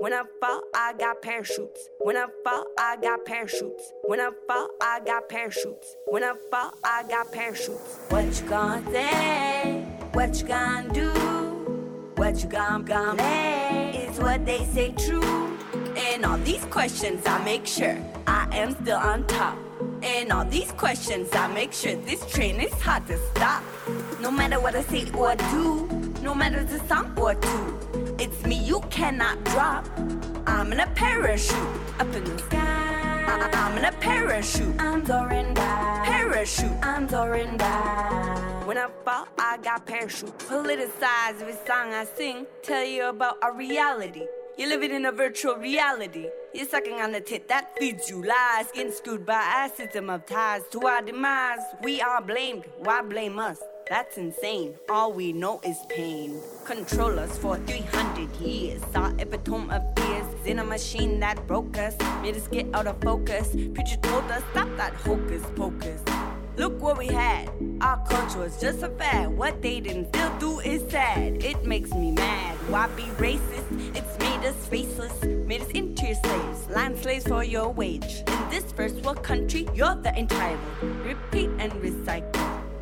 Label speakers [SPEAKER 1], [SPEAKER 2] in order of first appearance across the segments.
[SPEAKER 1] When I fall, I got parachutes. When I fall, I got parachutes. When I fall, I got parachutes. When I fall, I got parachutes. What you gonna say? What you gonna do? What you gonna gonna say? Is what they say true? And all these questions, I make sure I am still on top. And all these questions, I make sure this train is hard to stop. No matter what I say or do, no matter the song or two, it's me you cannot drop. I'm in a parachute up in the sky. I- I'm in a parachute. I'm soaring by. Parachute. I'm soaring by. When I fall, I got parachute. Politicize every song I sing. Tell you about our reality. You're living in a virtual reality. You're sucking on the tit that feeds you lies. Getting screwed by a system of ties to our demise. We are blamed. Why blame us? That's insane. All we know is pain. Control us for 300 years. Our epitome of fears in a machine that broke us, made us get out of focus. Preacher told us, stop that hocus pocus. Look what we had. Our culture was just a fad. What they didn't still do is sad. It makes me mad. Why be racist? It's made us faceless, made us into your slaves, land slaves for your wage. In this first world country, you're the entitled. Repeat and recycle.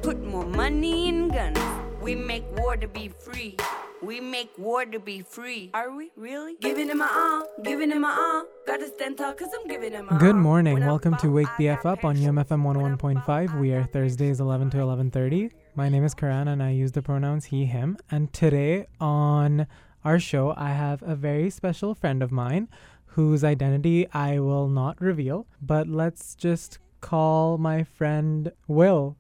[SPEAKER 1] Put more money in guns. We make war to be free. We make war to be free. Are we really? Giving him my all, giving him my all. Gotta stand tall cause I'm giving him
[SPEAKER 2] Good morning.
[SPEAKER 1] When
[SPEAKER 2] Welcome to Wake the F Up on. UMFM
[SPEAKER 1] When
[SPEAKER 2] 101.5. We are Thursdays 11 to 11:30. My name is Karan and I use the pronouns he him. And today on our show I have a very special friend of mine whose identity I will not reveal, but let's just call my friend Will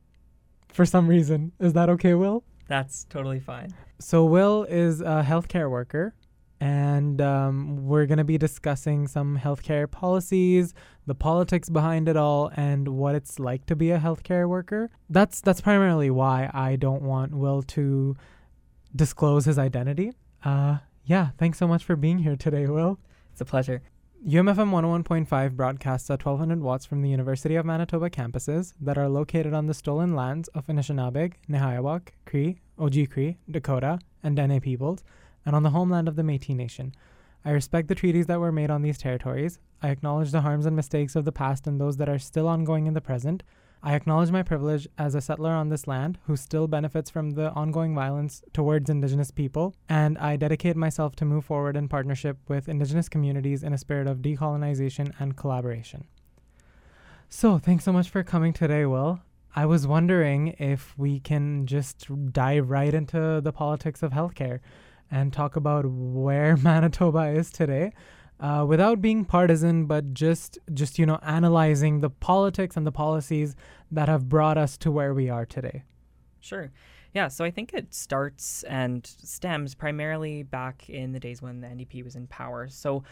[SPEAKER 2] for some reason. Is that okay, Will?
[SPEAKER 3] That's totally fine.
[SPEAKER 2] So Will is a healthcare worker, and um, we're gonna be discussing some healthcare policies, the politics behind it all, and what it's like to be a healthcare worker. That's that's primarily why I don't want Will to disclose his identity. Uh, yeah, thanks so much for being here today, Will.
[SPEAKER 3] It's a pleasure.
[SPEAKER 2] UMFM 101.5 broadcasts at 1200 watts from the University of Manitoba campuses that are located on the stolen lands of Anishinabeg, Nehayawak, Cree, Ojibwe, Dakota, and Dene peoples, and on the homeland of the Métis Nation. I respect the treaties that were made on these territories. I acknowledge the harms and mistakes of the past and those that are still ongoing in the present. I acknowledge my privilege as a settler on this land who still benefits from the ongoing violence towards Indigenous people, and I dedicate myself to move forward in partnership with Indigenous communities in a spirit of decolonization and collaboration. So, thanks so much for coming today, Will. I was wondering if we can just dive right into the politics of healthcare and talk about where Manitoba is today uh, without being partisan, but just just you know analyzing the politics and the policies that have brought us to where we are today.
[SPEAKER 3] Sure. Yeah, so I think it starts and stems primarily back in the days when the NDP was in power. So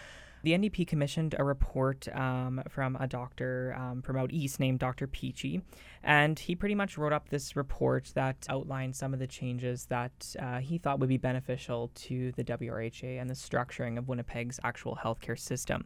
[SPEAKER 3] the NDP commissioned a report um, from a doctor um, from out east named Dr. Peachey, and he pretty much wrote up this report that outlined some of the changes that uh, he thought would be beneficial to the WRHA and the structuring of Winnipeg's actual healthcare system.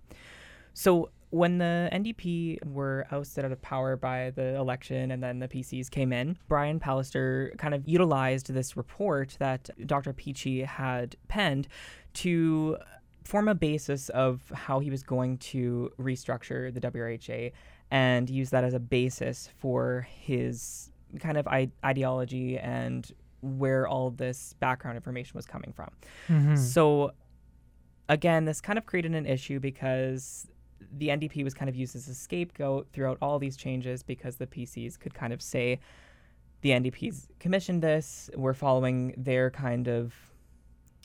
[SPEAKER 3] So when the NDP were ousted out of power by the election and then the PCs came in, Brian Pallister kind of utilized this report that Dr. Peachey had penned to form a basis of how he was going to restructure the WRHA and use that as a basis for his kind of I- ideology and where all this background information was coming from.
[SPEAKER 2] Mm-hmm.
[SPEAKER 3] So again, this kind of created an issue because the NDP was kind of used as a scapegoat throughout all these changes because the PCs could kind of say the NDP's commissioned this, we're following their kind of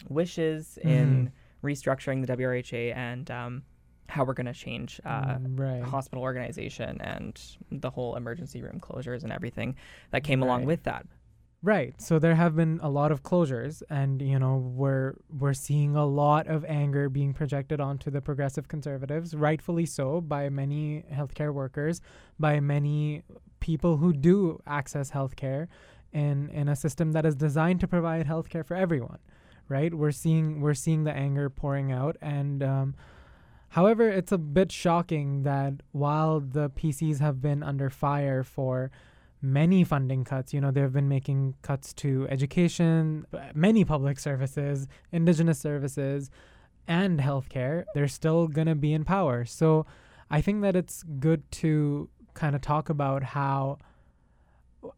[SPEAKER 3] wishes in restructuring the WRHA and um, how we're going to change uh,
[SPEAKER 2] right.
[SPEAKER 3] hospital organization and the whole emergency room closures and everything that came along with that.
[SPEAKER 2] Right. So there have been a lot of closures and you know we're we're seeing a lot of anger being projected onto the progressive conservatives, rightfully so by many healthcare workers, by many people who do access healthcare in in a system that is designed to provide healthcare for everyone. Right? We're seeing we're seeing the anger pouring out and um However, it's a bit shocking that while the PCs have been under fire for many funding cuts. You know, they've been making cuts to education, uh, many public services, indigenous services, and healthcare, they're still going to be in power. So I think that it's good to kind of talk about how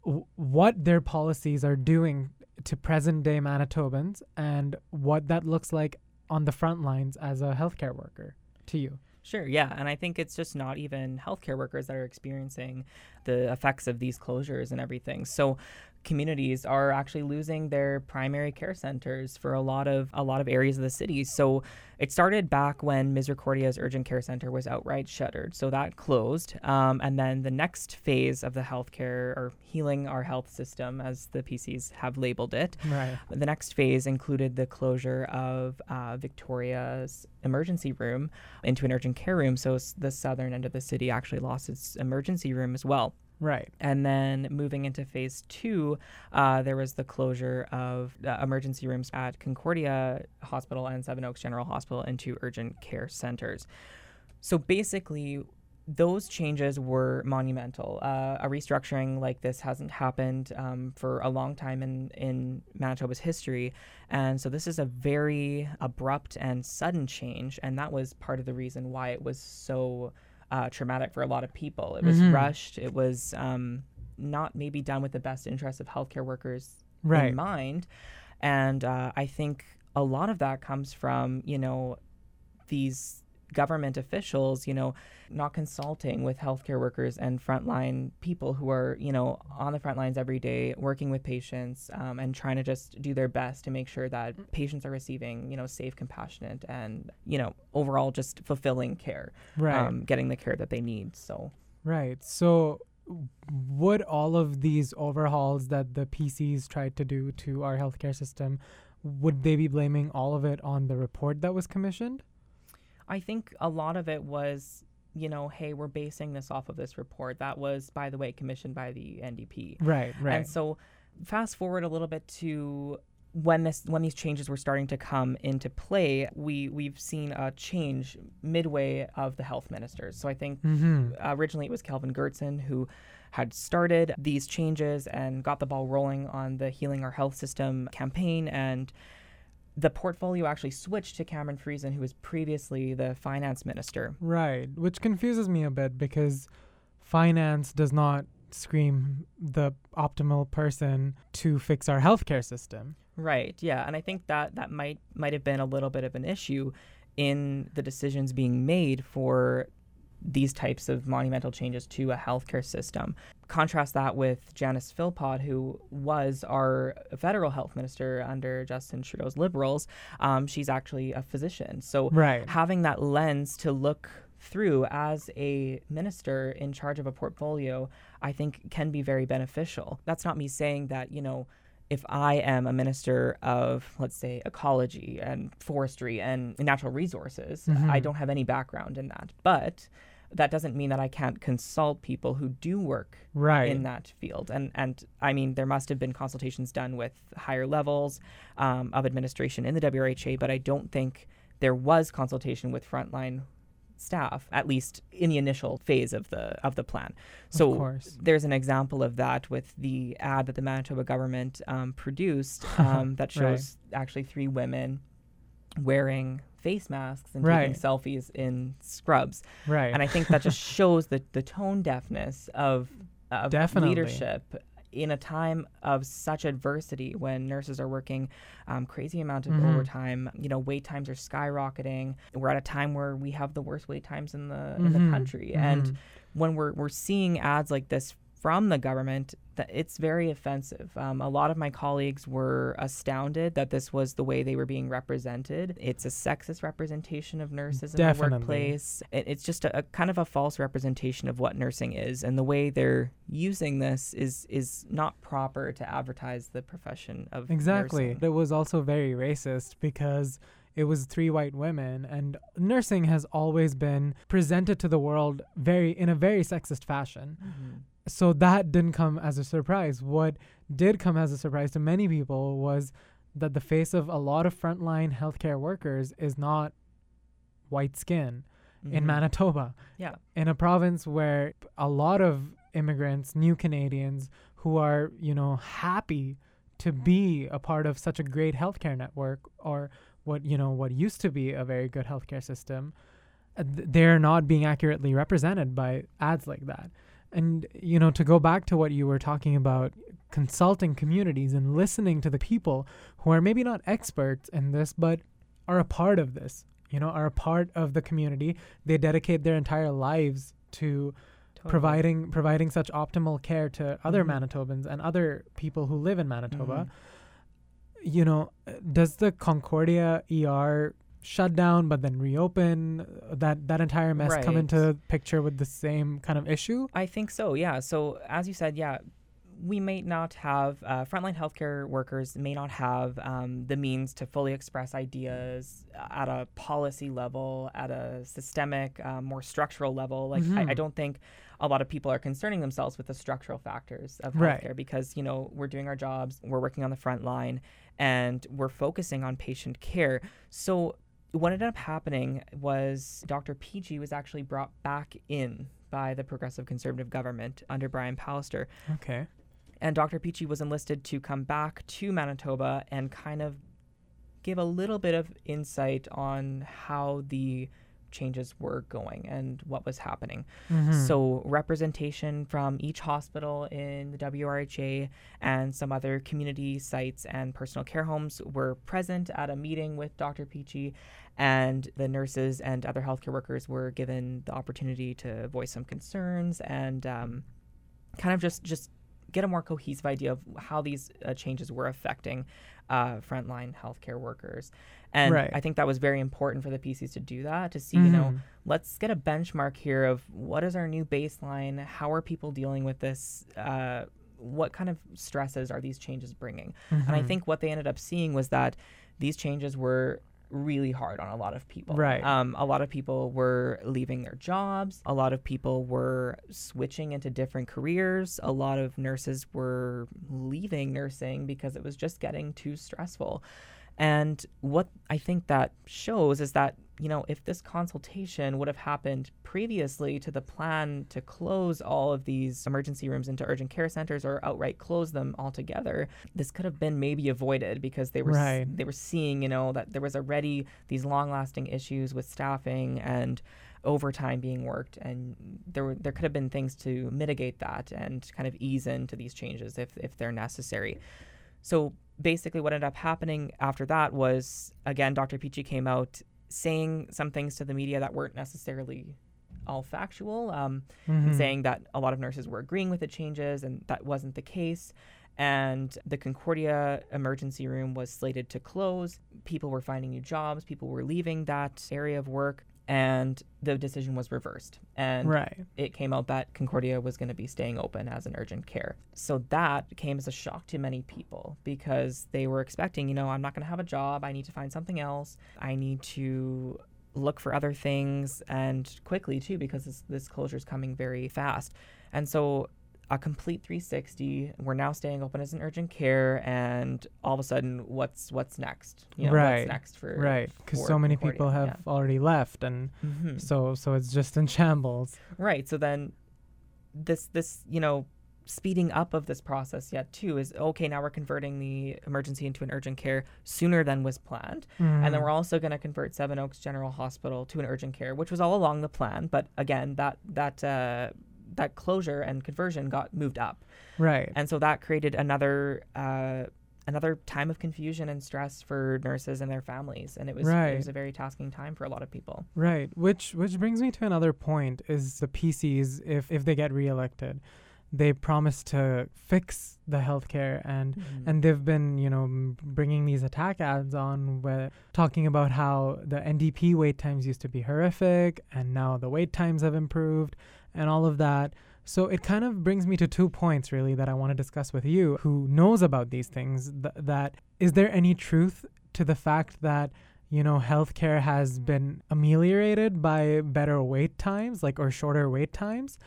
[SPEAKER 2] w- what their policies are doing to present day Manitobans and what that looks like on the front lines as a healthcare worker to you.
[SPEAKER 3] Sure, yeah. And I think it's just not even healthcare workers that are experiencing the effects of these closures and everything. So communities are actually losing their primary care centers for a lot of a lot of areas of the city. So it started back when Misericordia's urgent care center was outright shuttered. So that closed, um, and then the next phase of the healthcare or healing our health system, as the PCs have labeled it,
[SPEAKER 2] Right.
[SPEAKER 3] the next phase included the closure of uh, Victoria's emergency room into an urgent care room. So the southern end of the city actually lost its emergency room as well.
[SPEAKER 2] Right.
[SPEAKER 3] And then moving into phase two, uh, there was the closure of uh, emergency rooms at Concordia Hospital and Seven Oaks General Hospital into urgent care centers. So basically, those changes were monumental. Uh, a restructuring like this hasn't happened um, for a long time in, in Manitoba's history. And so this is a very abrupt and sudden change. And that was part of the reason why it was so uh, traumatic for a lot of people. It was
[SPEAKER 2] Mhm.
[SPEAKER 3] rushed, it was um, not maybe done with the best interests of healthcare workers
[SPEAKER 2] Right.
[SPEAKER 3] in mind. And uh, I think a lot of that comes from, you know, these government officials, you know, not consulting with healthcare workers and frontline people who are, you know, on the front lines every day, working with patients um, and trying to just do their best to make sure that patients are receiving, you know, safe, compassionate, and, you know, overall just fulfilling care,
[SPEAKER 2] Right.
[SPEAKER 3] um, getting the care that they need. So,
[SPEAKER 2] Right. So, would all of these overhauls that the PCs tried to do to our healthcare system, would they be blaming all of it on the report that was commissioned?
[SPEAKER 3] I think a lot of it was, you know, hey, we're basing this off of this report. That was, by the way, commissioned by the NDP.
[SPEAKER 2] Right. Right.
[SPEAKER 3] And so, fast forward a little bit to when this when these changes were starting to come into play, we we've seen a change midway of the health ministers. So I think
[SPEAKER 2] mm-hmm.
[SPEAKER 3] originally it was Kelvin Goertzen who had started these changes and got the ball rolling on the Healing Our Health System campaign and the portfolio actually switched to Cameron Friesen, who was previously the finance minister.
[SPEAKER 2] Right. Which confuses me a bit because finance does not scream the optimal person to fix our healthcare system.
[SPEAKER 3] Right. Yeah, and I think that that might might have been a little bit of an issue in the decisions being made for these types of monumental changes to a healthcare system. Contrast that with Janice Philpott, who was our federal health minister under Justin Trudeau's Liberals. Um, she's actually a physician, so
[SPEAKER 2] Right.
[SPEAKER 3] having that lens to look through as a minister in charge of a portfolio, I think can be very beneficial. That's not me saying that, you know, if I am a minister of, let's say, ecology and forestry and natural resources, I
[SPEAKER 2] Mhm.
[SPEAKER 3] don't have any background in that. But that doesn't mean that I can't consult people who do work
[SPEAKER 2] Right.
[SPEAKER 3] in that field. And and I mean, there must have been consultations done with higher levels um, of administration in the WRHA, but I don't think there was consultation with frontline staff, at least in the initial phase of the of the plan. So
[SPEAKER 2] course.
[SPEAKER 3] there's an example of that with the ad that the Manitoba government um, produced um, that
[SPEAKER 2] Right.
[SPEAKER 3] shows actually three women wearing face masks and
[SPEAKER 2] Right.
[SPEAKER 3] taking selfies in scrubs.
[SPEAKER 2] right.
[SPEAKER 3] And I think that just shows the, the tone deafness of, of
[SPEAKER 2] Definitely.
[SPEAKER 3] leadership in a time of such adversity when nurses are working um, crazy amount of
[SPEAKER 2] Mhm.
[SPEAKER 3] overtime. You know, wait times are skyrocketing. We're at a time where we have the worst wait times in the in
[SPEAKER 2] Mhm.
[SPEAKER 3] the country. And
[SPEAKER 2] Mhm.
[SPEAKER 3] when we're we're seeing ads like this from the government, that it's very offensive. Um, a lot of my colleagues were astounded that this was the way they were being represented. It's a sexist representation of nurses in
[SPEAKER 2] Definitely.
[SPEAKER 3] the workplace. It, it's just a, a kind of a false representation of what nursing is, and the way they're using this is is not proper to advertise the profession of
[SPEAKER 2] Exactly.
[SPEAKER 3] nursing.
[SPEAKER 2] It was also very racist because it was three white women and nursing has always been presented to the world very in a very sexist fashion.
[SPEAKER 3] Mhm.
[SPEAKER 2] So that didn't come as a surprise. What did come as a surprise to many people was that the face of a lot of frontline healthcare workers is not white skin in
[SPEAKER 3] Mhm.
[SPEAKER 2] Manitoba.
[SPEAKER 3] Yeah.
[SPEAKER 2] In a province where a lot of immigrants, new Canadians who are, you know, happy to be a part of such a great healthcare network or what you know what used to be a very good healthcare system th- they're not being accurately represented by ads like that and you know to go back to what you were talking about consulting communities and listening to the people who are maybe not experts in this but are a part of this you know are a part of the community they dedicate their entire lives to
[SPEAKER 3] Totally.
[SPEAKER 2] providing providing such optimal care to other
[SPEAKER 3] Mhm.
[SPEAKER 2] Manitobans and other people who live in Manitoba.
[SPEAKER 3] Mhm.
[SPEAKER 2] You know, does the Concordia ER shut down but then reopen? That that entire mess come into picture with the same kind of issue?
[SPEAKER 3] I think so, yeah. So, as you said, yeah, we may not have, uh, frontline healthcare workers may not have um, the means to fully express ideas at a policy level, at a systemic, uh, more structural level. Like, I, I
[SPEAKER 2] Mhm.
[SPEAKER 3] don't think a lot of people are concerning themselves with the structural factors of
[SPEAKER 2] Right.
[SPEAKER 3] healthcare because, you know, we're doing our jobs, we're working on the front line, and we're focusing on patient care. So, what ended up happening was Dr. Peachey was actually brought back in by the progressive conservative government under Brian Pallister.
[SPEAKER 2] Okay.
[SPEAKER 3] And Dr. Peachey was enlisted to come back to Manitoba and kind of give a little bit of insight on how the changes were going and what was happening.
[SPEAKER 2] Mhm.
[SPEAKER 3] So, representation from each hospital in the WRHA and some other community sites and personal care homes were present at a meeting with Dr. Peachey, and the nurses and other healthcare workers were given the opportunity to voice some concerns and um, kind of just just get a more cohesive idea of how these uh, changes were affecting uh, frontline healthcare workers. And
[SPEAKER 2] Right.
[SPEAKER 3] I think that was very important for the PCs to do that, to see, you know,
[SPEAKER 2] Mhm.
[SPEAKER 3] let's get a benchmark here of what is our new baseline? How are people dealing with this? Uh, what kind of stresses are these changes bringing? And I
[SPEAKER 2] Mhm.
[SPEAKER 3] think what they ended up seeing was that these changes were really hard on a lot of people.
[SPEAKER 2] Right.
[SPEAKER 3] Um, a lot of people were leaving their jobs. A lot of people were switching into different careers. A lot of nurses were leaving nursing because it was just getting too stressful. And what I think that shows is that, you know, if this consultation would have happened previously to the plan to close all of these emergency rooms into urgent care centers or outright close them altogether, this could have been maybe avoided because they were
[SPEAKER 2] Right.
[SPEAKER 3] they were seeing, you know, that there was already these long-lasting issues with staffing and overtime being worked and there were there could have been things to mitigate that and kind of ease into these changes if if they're necessary. So basically, what ended up happening after that was again, Dr. Peachey came out saying some things to the media that weren't necessarily all factual, um,
[SPEAKER 2] Mhm.
[SPEAKER 3] saying that a lot of nurses were agreeing with the changes, and that wasn't the case. And the Concordia emergency room was slated to close. People were finding new jobs, people were leaving that area of work, and the decision was reversed. And
[SPEAKER 2] right.
[SPEAKER 3] it came out that Concordia was going to be staying open as an urgent care. So that came as a shock to many people because they were expecting, you know, I'm not going to have a job. I need to find something else. I need to look for other things and quickly too because this, this closure is coming very fast. And so a complete 360. We're now staying open as an urgent care, and all of a sudden, what's what's next? You know,
[SPEAKER 2] Right.
[SPEAKER 3] What's next for
[SPEAKER 2] Right. Because so many people have
[SPEAKER 3] yeah.
[SPEAKER 2] already left, and
[SPEAKER 3] Mhm.
[SPEAKER 2] so so it's just in shambles.
[SPEAKER 3] Right. So then this this, you know, speeding up of this process yet too is okay, now we're converting the emergency into an urgent care sooner than was planned. And then
[SPEAKER 2] Mhm.
[SPEAKER 3] we're also going to convert Seven Oaks General Hospital to an urgent care, which was all along the plan, but again, that that uh that closure and conversion got moved up.
[SPEAKER 2] right.
[SPEAKER 3] And so that created another uh another time of confusion and stress for nurses and their families and it was
[SPEAKER 2] Right.
[SPEAKER 3] it was a very tasking time for a lot of people.
[SPEAKER 2] Right, which which brings me to another point is the PCs if if they get reelected, they promise to fix the healthcare and
[SPEAKER 3] Mm-hmm.
[SPEAKER 2] and they've been you know m- bringing these attack ads on where talking about how the NDP wait times used to be horrific and now the wait times have improved and all of that. So it kind of brings me to two points really that I want to discuss with you who knows about these things th- that is there any truth to the fact that you know healthcare has been ameliorated by better wait times like or shorter wait times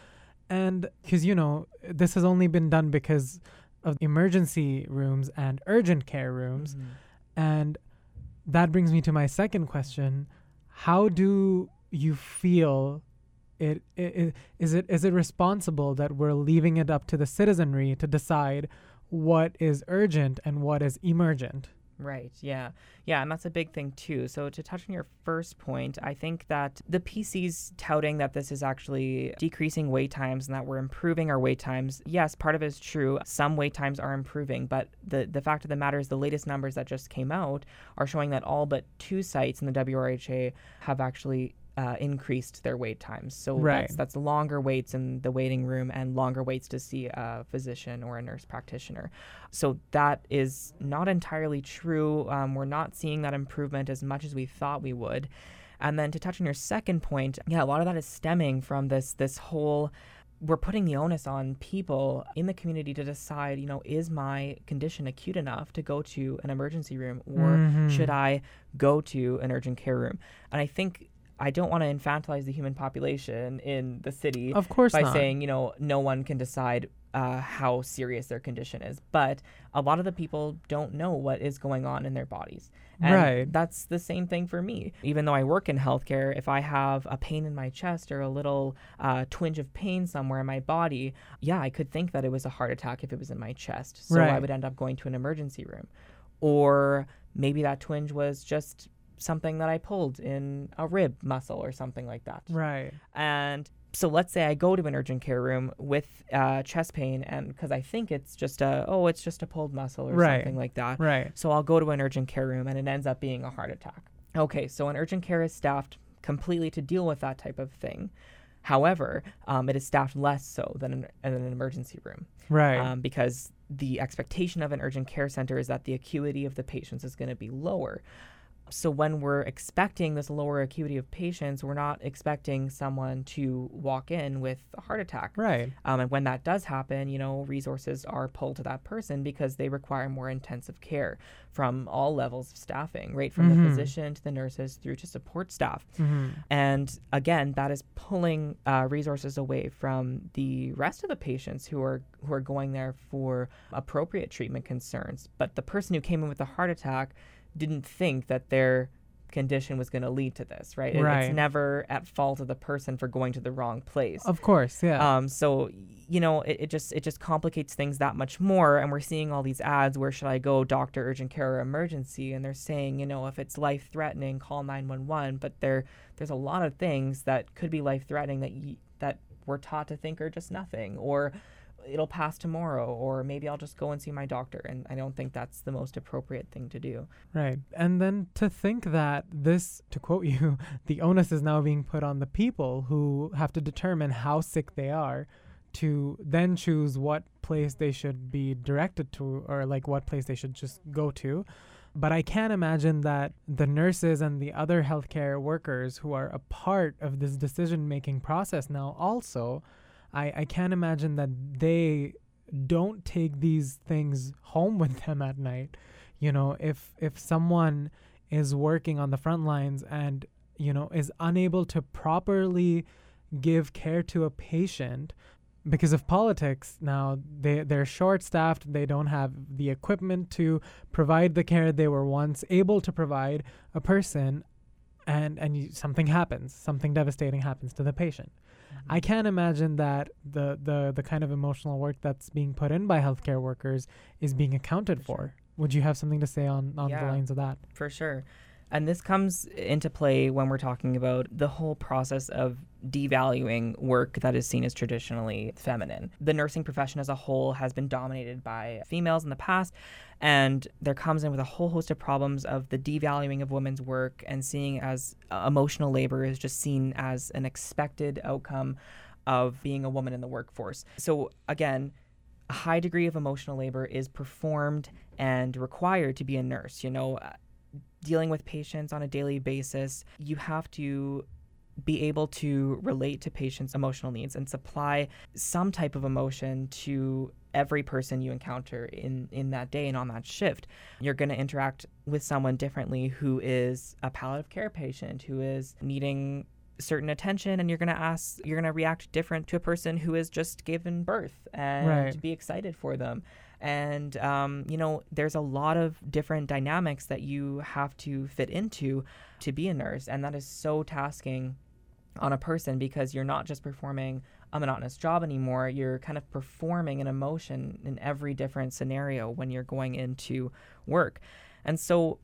[SPEAKER 2] and cuz you know this has only been done because of emergency rooms and urgent care rooms
[SPEAKER 3] Mhm.
[SPEAKER 2] and that brings me to my second question how do you feel it, it, it is it is it responsible that we're leaving it up to the citizenry to decide what is urgent and what is emergent
[SPEAKER 3] Right. Yeah. Yeah. And that's a big thing, too. So, to touch on your first point, I think that the PC's touting that this is actually decreasing wait times and that we're improving our wait times. Yes, part of it is true. Some wait times are improving, but the, the fact of the matter is the latest numbers that just came out are showing that all but two sites in the WRHA have actually uh, increased their wait times. So
[SPEAKER 2] Right.
[SPEAKER 3] that's, that's longer waits in the waiting room and longer waits to see a physician or a nurse practitioner. So that is not entirely true. Um, we're not seeing that improvement as much as we thought we would. And then to touch on your second point, yeah, a lot of that is stemming from this this whole we're putting the onus on people in the community to decide, you know, is my condition acute enough to go to an emergency room or
[SPEAKER 2] Mhm.
[SPEAKER 3] should I go to an urgent care room? And I think I don't want to infantilize the human population in the city
[SPEAKER 2] Of course
[SPEAKER 3] by
[SPEAKER 2] not.
[SPEAKER 3] saying, you know, no one can decide uh, how serious their condition is. But a lot of the people don't know what is going on in their bodies. And
[SPEAKER 2] Right.
[SPEAKER 3] that's the same thing for me. Even though I work in healthcare, if I have a pain in my chest or a little uh, twinge of pain somewhere in my body, yeah, I could think that it was a heart attack if it was in my chest. So I would end up going to an emergency room. Or maybe that twinge was just something that I pulled in a rib muscle or something like that.
[SPEAKER 2] Right.
[SPEAKER 3] And so let's say I go to an urgent care room with uh, chest pain, and because I think it's just a oh, it's just a pulled muscle or
[SPEAKER 2] Right.
[SPEAKER 3] something like that.
[SPEAKER 2] Right.
[SPEAKER 3] So I'll go to an urgent care room, and it ends up being a heart attack. Okay, so an urgent care is staffed completely to deal with that type of thing. However, um, it is staffed less so than an, than an emergency room
[SPEAKER 2] Right.
[SPEAKER 3] um, because the expectation of an urgent care center is that the acuity of the patients is going to be lower. So when we're expecting this lower acuity of patients, we're not expecting someone to walk in with a heart attack.
[SPEAKER 2] right.
[SPEAKER 3] Um, and when that does happen, you know, resources are pulled to that person because they require more intensive care from all levels of staffing, right from
[SPEAKER 2] Mhm.
[SPEAKER 3] the physician to the nurses through to support staff.
[SPEAKER 2] hmm
[SPEAKER 3] And again, that is pulling uh, resources away from the rest of the patients who are who are going there for appropriate treatment concerns. But the person who came in with a heart attack didn't think that their condition was going to lead to this, right?
[SPEAKER 2] Right.
[SPEAKER 3] It's never at fault of the person for going to the wrong place.
[SPEAKER 2] Of course. Yeah.
[SPEAKER 3] Um, so you know, it, it just it just complicates things that much more. And we're seeing all these ads. Where should I go? Doctor, urgent care, or emergency? And they're saying, you know, if it's life threatening, call nine one one. But there there's a lot of things that could be life threatening that y- that we're taught to think are just nothing, or it'll pass tomorrow, or maybe I'll just go and see my doctor. And I don't think that's the most appropriate thing to do.
[SPEAKER 2] Right. And then to think that this, to quote you, the onus is now being put on the people who have to determine how sick they are to then choose what place they should be directed to or like what place they should just go to. But I can't imagine that the nurses and the other healthcare workers who are a part of this decision making process now also, I, I can't imagine that they don't take these things home with them at night. You know if if someone is working on the front lines and you know is unable to properly give care to a patient because of politics now they they're short staffed they don't have the equipment to provide the care they were once able to provide a person and and you, something happens something devastating happens to the patient I can't imagine that the, the the kind of emotional work that's being put in by healthcare workers is being accounted
[SPEAKER 3] For.
[SPEAKER 2] Would you have something to say on, on the lines of that?
[SPEAKER 3] For sure. And this comes into play when we're talking about the whole process of devaluing work that is seen as traditionally feminine. The nursing profession as a whole has been dominated by females in the past, and there comes in with a whole host of problems of the devaluing of women's work and seeing as uh, emotional labor is just seen as an expected outcome of being a woman in the workforce. So again, a high degree of emotional labor is performed and required to be a nurse. You know, dealing with patients on a daily basis, you have to be able to relate to patients' emotional needs and supply some type of emotion to every person you encounter in in that day and on that shift. You're going to interact with someone differently who is a palliative care patient who is needing certain attention and you're going to ask you're going to react different to a person who has just given birth and
[SPEAKER 2] Right.
[SPEAKER 3] be excited for them and um, you know there's a lot of different dynamics that you have to fit into to be a nurse. And that is so tasking on a person because you're not just performing a monotonous job anymore. You're kind of performing an emotion in every different scenario when you're going into work. And so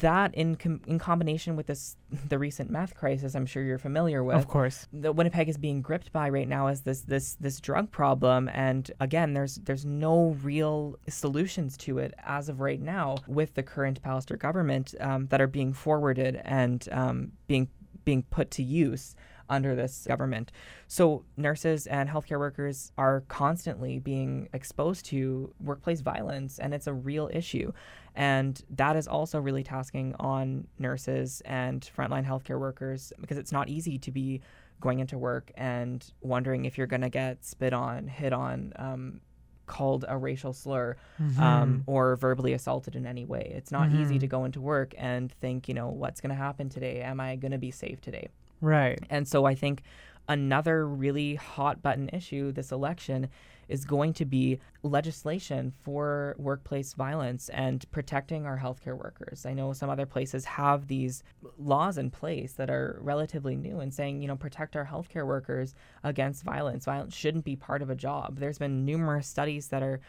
[SPEAKER 3] that in com- in combination with this the recent meth crisis I'm sure you're familiar with
[SPEAKER 2] of course.
[SPEAKER 3] that Winnipeg is being gripped by right now is this this this drug problem. And again there's there's no real solutions to it as of right now with the current Pallister government um, that are being forwarded and um, being being put to use under this government. So nurses and healthcare workers are constantly being exposed to workplace violence and it's a real issue. And that is also really tasking on nurses and frontline healthcare workers because it's not easy to be going into work and wondering if you're going to get spit on, hit on, um, called a racial slur
[SPEAKER 2] mm-hmm.
[SPEAKER 3] um, or verbally assaulted in any way. It's not
[SPEAKER 2] mm-hmm.
[SPEAKER 3] easy to go into work and think, you know, what's going to happen today? Am I going to be safe today?
[SPEAKER 2] Right.
[SPEAKER 3] And so I think another really hot button issue this election is going to be legislation for workplace violence and protecting our healthcare workers. I know some other places have these laws in place that are relatively new and saying, you know, protect our healthcare workers against violence. Violence shouldn't be part of a job. There's been numerous studies that are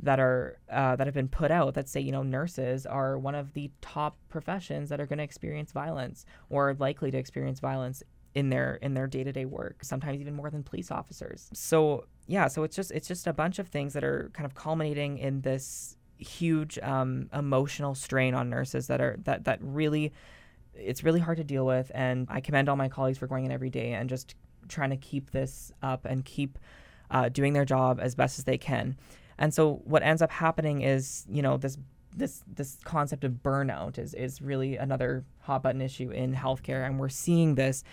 [SPEAKER 3] that are uh, that have been put out that say you know nurses are one of the top professions that are going to experience violence or likely to experience violence in their in their day-to-day work sometimes even more than police officers. So yeah so it's just it's just a bunch of things that are kind of culminating in this huge um, emotional strain on nurses that are that that really it's really hard to deal with. And i commend all my colleagues for going in every day and just trying to keep this up and keep uh, doing their job as best as they can and so what ends up happening is you know this this this concept of burnout is is really another hot button issue in healthcare and we're seeing this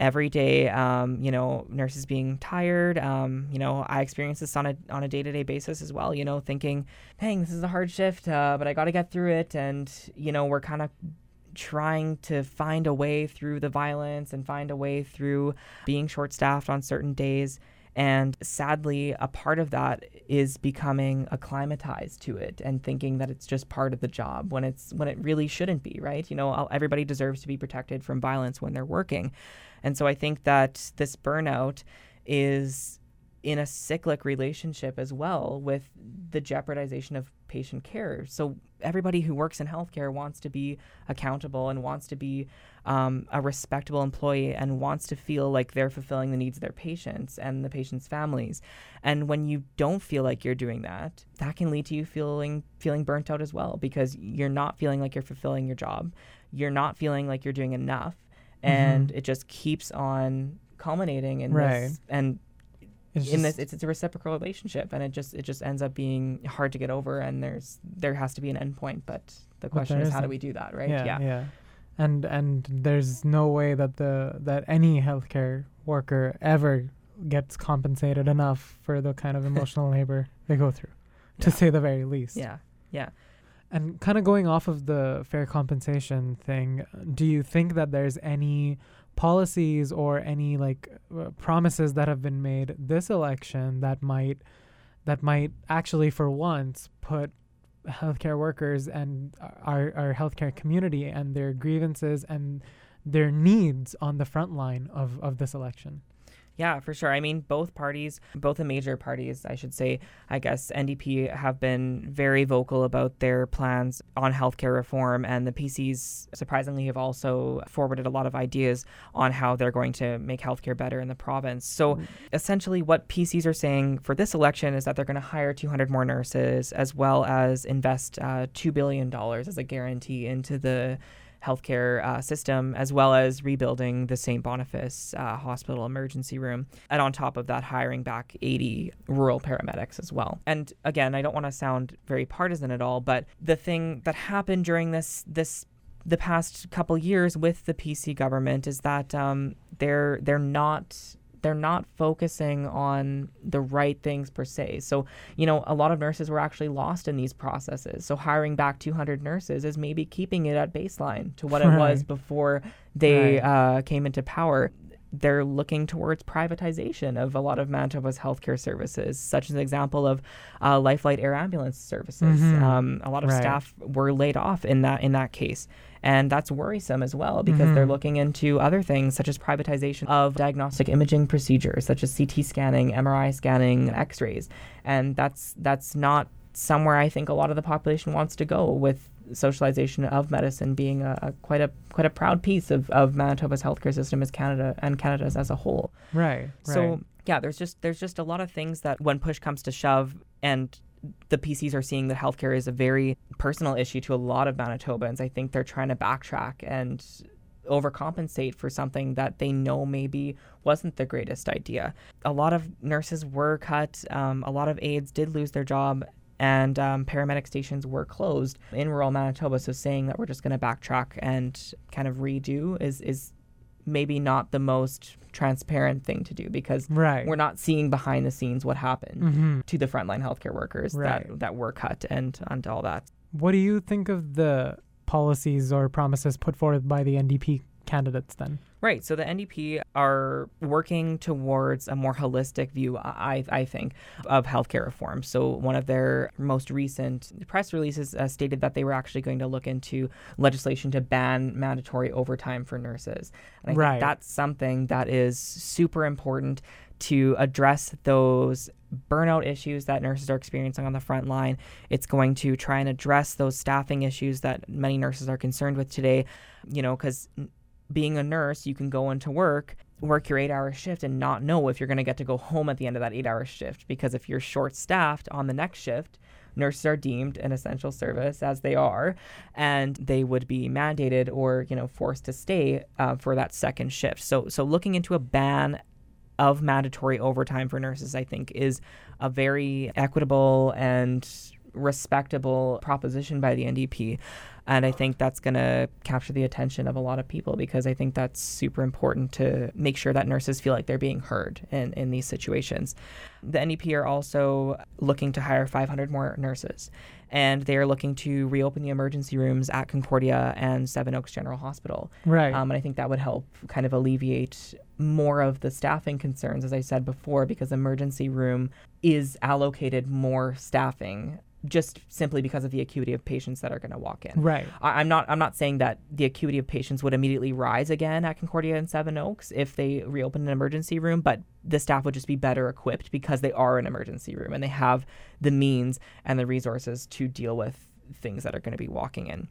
[SPEAKER 3] every day. Um, you know, nurses being tired. Um, you know, I experience this on a on a day to day basis as well. You know, thinking, "Dang, this is a hard shift, uh, but I got to get through it." And you know, we're kind of trying to find a way through the violence and find a way through being short staffed on certain days. And sadly, a part of that is becoming acclimatized to it and thinking that it's just part of the job when it's when it really shouldn't be, right? You know, everybody deserves to be protected from violence when they're working. And so I think that this burnout is in a cyclic relationship as well with the jeopardization of patient care. So everybody who works in healthcare wants to be accountable and wants to be um, a respectable employee and wants to feel like they're fulfilling the needs of their patients and the patients' families. And when you don't feel like you're doing that, that can lead to you feeling feeling burnt out as well because you're not feeling like you're fulfilling your job. You're not feeling like you're doing enough and mm-hmm. it just keeps on culminating in right. this and it's in this it's, it's a reciprocal relationship and it just it just ends up being hard to get over and there's there has to be an endpoint but the question is how do we do that right?
[SPEAKER 2] Yeah, yeah. yeah. And and there's no way that the that any healthcare worker ever gets compensated enough for the kind of emotional labor they go through to say the very least.
[SPEAKER 3] Yeah yeah.
[SPEAKER 2] And kind of going off of the fair compensation thing, do you think that there's any policies or any like uh, promises that have been made this election that might that might actually for once put healthcare workers and our our healthcare community and their grievances and their needs on the front line of, of this election?
[SPEAKER 3] Yeah, for sure. I mean, both parties, both the major parties, I should say, I guess NDP have been very vocal about their plans on healthcare reform, and the PCs surprisingly have also forwarded a lot of ideas on how they're going to make healthcare better in the province. So mm-hmm. essentially, what PCs are saying for this election is that they're going to hire 200 more nurses as well as invest uh, $2 billion as a guarantee into the healthcare uh, system, as well as rebuilding the St. Boniface uh, Hospital emergency room. And on top of that, hiring back 80 rural paramedics as well. And again, I don't want to sound very partisan at all, but the thing that happened during this this the past couple years with the PC government is that um, they're they're not they're not focusing on the right things per se. So, you know, a lot of nurses were actually lost in these processes. So, hiring back 200 nurses is maybe keeping it at baseline to what right. it was before they right. uh, came into power. They're looking towards privatization of a lot of Manitoba's healthcare services, such as an example of uh, Lifeflight Air Ambulance services. Mm-hmm. Um, a lot of right. staff were laid off in that in that case. And that's worrisome as well because mm-hmm. they're looking into other things such as privatization of diagnostic imaging procedures such as CT scanning, MRI scanning, X-rays. And that's that's not somewhere I think a lot of the population wants to go with socialization of medicine being a, a, quite a quite a proud piece of, of Manitoba's healthcare system as Canada and Canada's as a whole.
[SPEAKER 2] Right.
[SPEAKER 3] So
[SPEAKER 2] right.
[SPEAKER 3] yeah, there's just there's just a lot of things that when push comes to shove and the PCs are seeing that healthcare is a very personal issue to a lot of Manitobans. I think they're trying to backtrack and overcompensate for something that they know maybe wasn't the greatest idea. A lot of nurses were cut, um, a lot of aides did lose their job. And um, paramedic stations were closed in rural Manitoba. So saying that we're just going to backtrack and kind of redo is is maybe not the most transparent thing to do because
[SPEAKER 2] right.
[SPEAKER 3] we're not seeing behind the scenes what happened
[SPEAKER 2] mm-hmm.
[SPEAKER 3] to the frontline healthcare workers
[SPEAKER 2] right.
[SPEAKER 3] that, that were cut and, and all that.
[SPEAKER 2] What do you think of the policies or promises put forth by the NDP candidates then?
[SPEAKER 3] Right. So the NDP are working towards a more holistic view, I, I think, of healthcare reform. So one of their most recent press releases uh, stated that they were actually going to look into legislation to ban mandatory overtime for nurses. And I
[SPEAKER 2] right.
[SPEAKER 3] think that's something that is super important to address those burnout issues that nurses are experiencing on the front line. It's going to try and address those staffing issues that many nurses are concerned with today, you know, because being a nurse, you can go into work, work your eight hour shift, and not know if you're going to get to go home at the end of that eight hour shift. Because if you're short staffed on the next shift, nurses are deemed an essential service as they are, and they would be mandated or you know forced to stay uh, for that second shift. So so looking into a ban of mandatory overtime for nurses, I think, is a very equitable and respectable proposition by the NDP. And I think that's going to capture the attention of a lot of people because I think that's super important to make sure that nurses feel like they're being heard in, in these situations. The NDP are also looking to hire 500 more nurses, and they are looking to reopen the emergency rooms at Concordia and Seven Oaks General Hospital.
[SPEAKER 2] Right.
[SPEAKER 3] Um, and I think that would help kind of alleviate more of the staffing concerns, as I said before, because emergency room is allocated more staffing just simply because of the acuity of patients that are going to walk in.
[SPEAKER 2] Right.
[SPEAKER 3] I, am not. I'm not saying that the acuity of patients would immediately rise again at Concordia and Seven Oaks if they reopened an emergency room, but the staff would just be better equipped because they are an emergency room and they have the means and the resources to deal with things that are going to be walking in.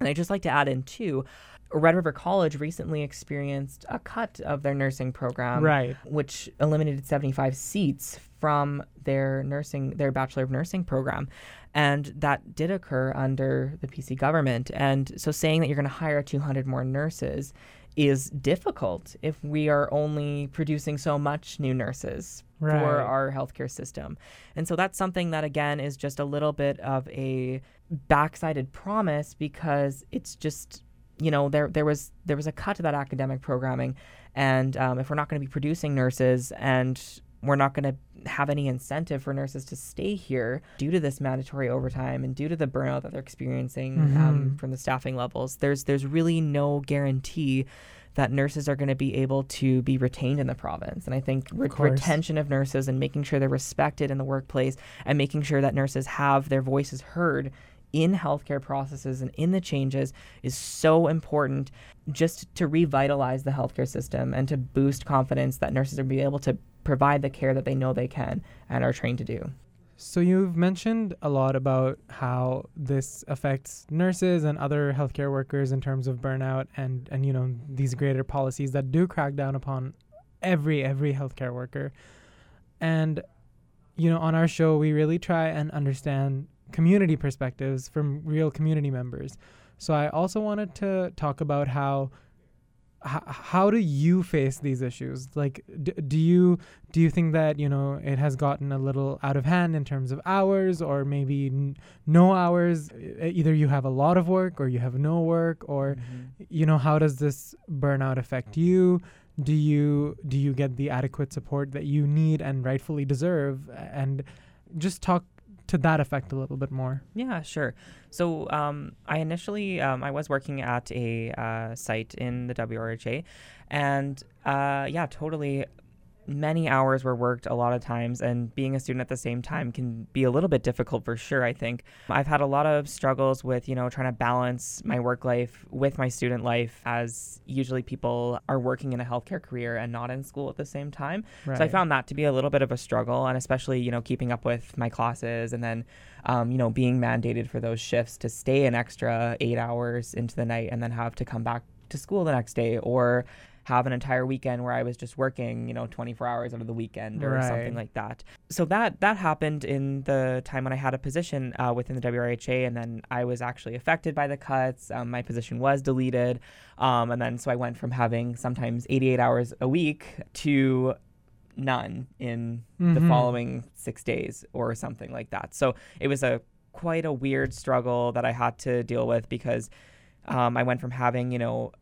[SPEAKER 3] And I just like to add in too. Red River College recently experienced a cut of their nursing program,
[SPEAKER 2] right.
[SPEAKER 3] which eliminated 75 seats from their nursing their bachelor of nursing program and that did occur under the PC government and so saying that you're going to hire 200 more nurses is difficult if we are only producing so much new nurses
[SPEAKER 2] right.
[SPEAKER 3] for our healthcare system. And so that's something that again is just a little bit of a backsided promise because it's just you know there there was there was a cut to that academic programming and um, if we're not going to be producing nurses and we're not going to have any incentive for nurses to stay here due to this mandatory overtime and due to the burnout that they're experiencing um, mm-hmm. um, from the staffing levels. There's there's really no guarantee that nurses are going to be able to be retained in the province. And I think re- retention of nurses and making sure they're respected in the workplace and making sure that nurses have their voices heard in healthcare processes and in the changes is so important just to revitalize the healthcare system and to boost confidence that nurses are be able to provide the care that they know they can and are trained to do.
[SPEAKER 2] So you've mentioned a lot about how this affects nurses and other healthcare workers in terms of burnout and and you know these greater policies that do crack down upon every every healthcare worker. And you know on our show we really try and understand community perspectives from real community members. So I also wanted to talk about how h- how do you face these issues? Like, d- do you do you think that you know it has gotten a little out of hand in terms of hours, or maybe n- no hours? Either you have a lot of work, or you have no work, or mm-hmm. you know how does this burnout affect you? Do you do you get the adequate support that you need and rightfully deserve? And just talk to that effect a little bit more.
[SPEAKER 3] Yeah, sure. So um, I initially um, I was working at a uh, site in the WRHA, and uh, yeah, totally. Many hours were worked a lot of times, and being a student at the same time can be a little bit difficult for sure. I think I've had a lot of struggles with, you know, trying to balance my work life with my student life, as usually people are working in a healthcare career and not in school at the same time. Right. So I found that to be a little bit of a struggle, and especially, you know, keeping up with my classes and then, um, you know, being mandated for those shifts to stay an extra eight hours into the night and then have to come back to school the next day or have an entire weekend where I was just working, you know, 24 hours out of the weekend or right. something like that. So that that happened in the time when I had a position uh, within the WRHA, and then I was actually affected by the cuts. Um, my position was deleted, um, and then so I went from having sometimes 88 hours a week to none in mm-hmm. the following six days or something like that. So it was a quite a weird struggle that I had to deal with because um, I went from having, you know,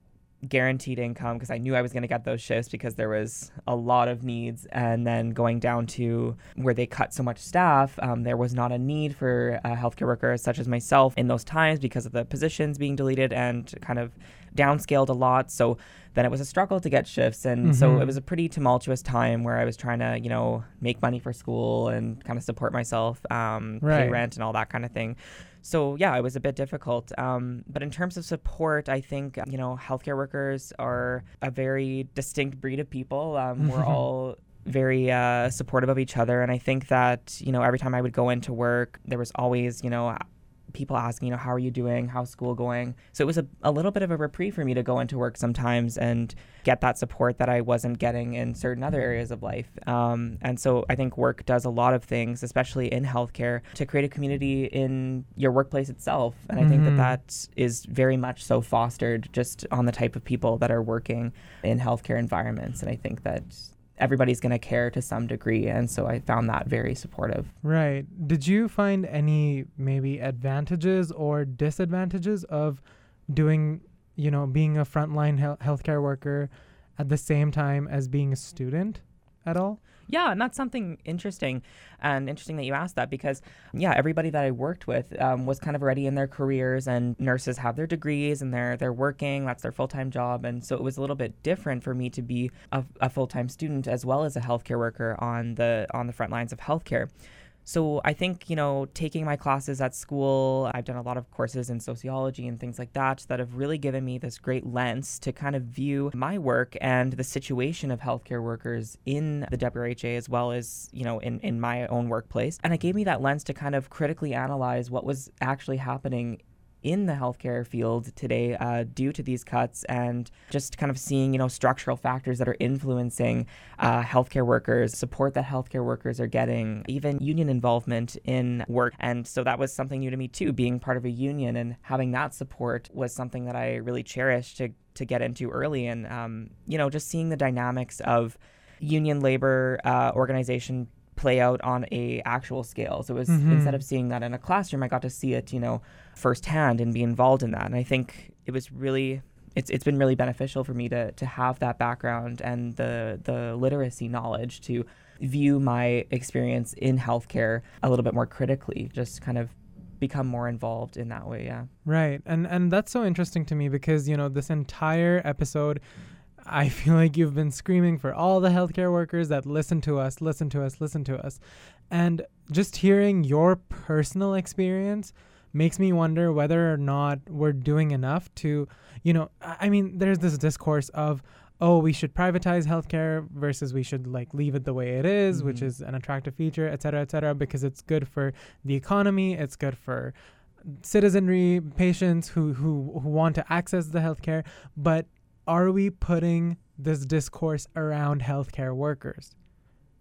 [SPEAKER 3] guaranteed income because I knew I was going to get those shifts because there was a lot of needs. And then going down to where they cut so much staff, um, there was not a need for uh, healthcare workers such as myself in those times because of the positions being deleted and kind of downscaled a lot. So then it was a struggle to get shifts. And mm-hmm. so it was a pretty tumultuous time where I was trying to, you know, make money for school and kind of support myself, um, right. pay rent and all that kind of thing so yeah, it was a bit difficult. Um, but in terms of support, I think you know healthcare workers are a very distinct breed of people. Um, we're all very uh, supportive of each other, and I think that you know every time I would go into work, there was always you know people asking, you know, how are you doing? How's school going? So it was a, a little bit of a reprieve for me to go into work sometimes and get that support that I wasn't getting in certain other areas of life. Um, and so I think work does a lot of things, especially in healthcare, to create a community in your workplace itself. And mm-hmm. I think that mm-hmm. that is very much so fostered just on the type of people that are working in healthcare environments. And I think that everybody's going to care to some degree and so i found that very supportive.
[SPEAKER 2] Right. Did you find any maybe advantages or disadvantages of doing you know being a frontline he- healthcare worker at the same time as being a student at all
[SPEAKER 3] yeah, and that's something interesting and interesting that you asked that because, yeah, everybody that I worked with um, was kind of already in their careers, and nurses have their degrees and they're they're working. That's their full time job, and so it was a little bit different for me to be a, a full time student as well as a healthcare worker on the on the front lines of healthcare. So I think, you know, taking my classes at school, I've done a lot of courses in sociology and things like that that have really given me this great lens to kind of view my work and the situation of healthcare workers in the WRHA as well as, you know, in, in my own workplace. And it gave me that lens to kind of critically analyze what was actually happening in the healthcare field today uh, due to these cuts and just kind of seeing you know structural factors that are influencing uh, healthcare workers support that healthcare workers are getting even union involvement in work. And so that was something new to me too being part of a union and having that support was something that i really cherished to, to get into early. And um, you know just seeing the dynamics of union labor uh, organization play out on a actual scale. So it was mm-hmm. instead of seeing that in a classroom, I got to see it, you know, firsthand and be involved in that. And I think it was really it's it's been really beneficial for me to to have that background and the the literacy knowledge to view my experience in healthcare a little bit more critically, just kind of become more involved in that way, yeah.
[SPEAKER 2] Right. And and that's so interesting to me because, you know, this entire episode I feel like you've been screaming for all the healthcare workers that listen to us, listen to us, listen to us. And just hearing your personal experience makes me wonder whether or not we're doing enough to, you know, I mean, there's this discourse of, oh, we should privatize healthcare versus we should like leave it the way it is, mm-hmm. which is an attractive feature, et cetera, et cetera, because it's good for the economy, it's good for citizenry, patients who, who, who want to access the healthcare. But are we putting this discourse around healthcare workers?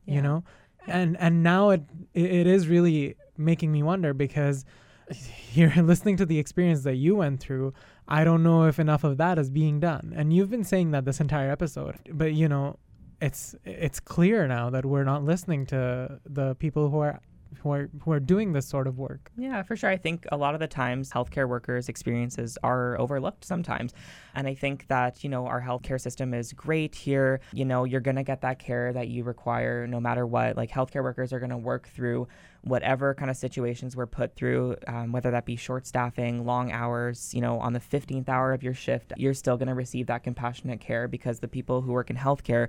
[SPEAKER 2] Yeah. You know? And and now it it is really making me wonder because you're listening to the experience that you went through. I don't know if enough of that is being done. And you've been saying that this entire episode. But you know, it's it's clear now that we're not listening to the people who are who are who are doing this sort of work.
[SPEAKER 3] Yeah, for sure. I think a lot of the times healthcare workers' experiences are overlooked sometimes. And I think that, you know, our healthcare system is great here. You know, you're going to get that care that you require no matter what. Like healthcare workers are going to work through whatever kind of situations we're put through, um, whether that be short staffing, long hours, you know, on the 15th hour of your shift, you're still going to receive that compassionate care because the people who work in healthcare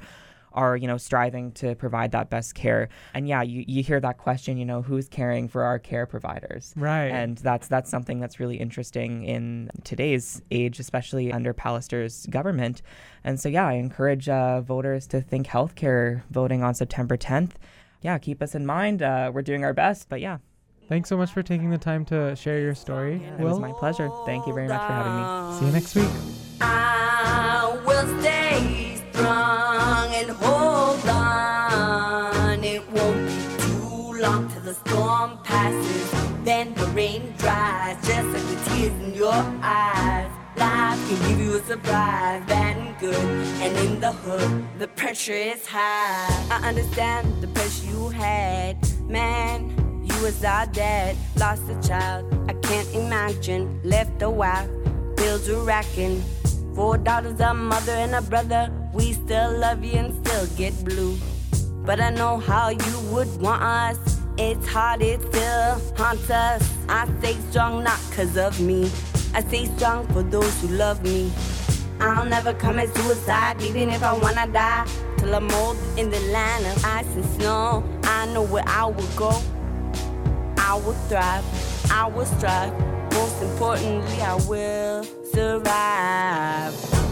[SPEAKER 3] are, you know, striving to provide that best care. And yeah, you, you hear that question, you know, who's caring for our care providers?
[SPEAKER 2] Right.
[SPEAKER 3] And that's that's something that's really interesting in today's age, especially under Pallister's government. And so yeah, I encourage uh, voters to think healthcare voting on September 10th. Yeah, keep us in mind. Uh, we're doing our best, but yeah.
[SPEAKER 2] Thanks so much for taking the time to share your story.
[SPEAKER 3] It was my pleasure. Thank you very much for having me.
[SPEAKER 2] See you next week.
[SPEAKER 1] Can give you a surprise, bad and good. And in the hood, the pressure is high. I understand the pressure you had, man. You was our dad, lost a child. I can't imagine, left a wife, bills are racking. Four daughters, a mother, and a brother. We still love you and still get blue. But I know how you would want us. It's hard, it still haunts us. I stay strong, not cause of me. I stay strong for those who love me. I'll never commit suicide, even if I wanna die. Till I'm old in the land of ice and snow. I know where I will go. I will thrive, I will strive. Most importantly, I will survive.